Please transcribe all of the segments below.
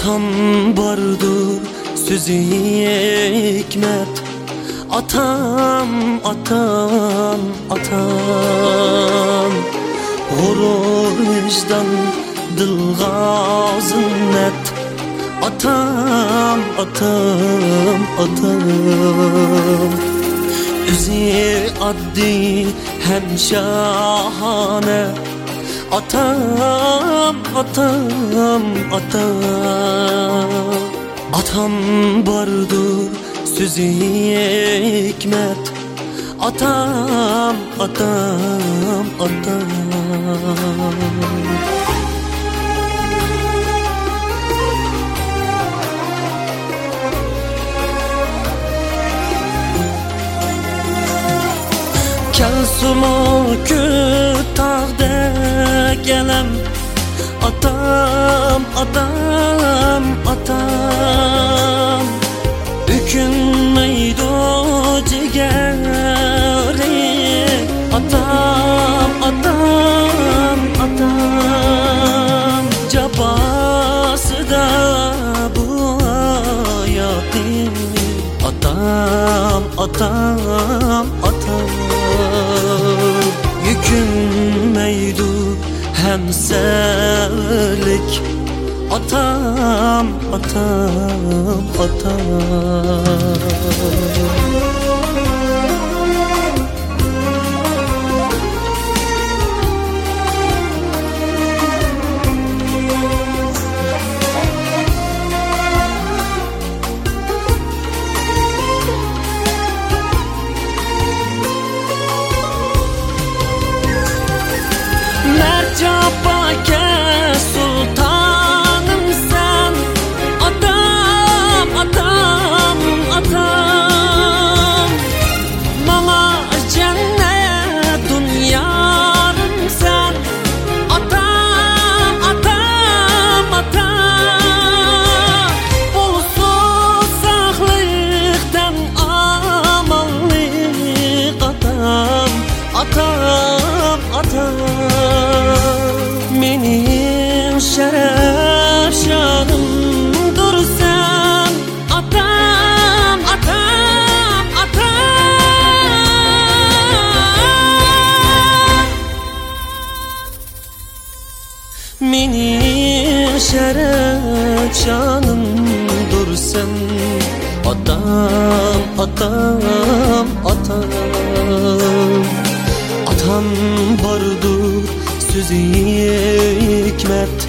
Atam bardır sözü hikmet. Atam, atam, atam Gurur vicdan dılgazın net. Atam, atam, atam Üzü addi hem şahane Atam, atam, atam. Atam bardır sözü hikmet. Atam, atam, atam. Kelsumu kütahde gelem. Atam, atam, atam. Ükünmeydi cigeri Atam, atam, atam. Cabası da bu hayatın. Atam, atam, atam hem serlik Atam, atam, atam şeref şanımdır sen Atam, atam, atam. Benim şeref şanımdır sen. Atam, atam, atam. Atam sözü hikmet.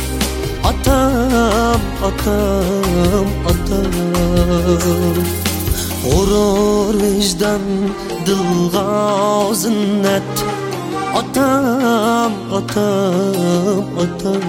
Atam, atam, atam. Gurur vicdan dılgazın net. Atam, atam, atam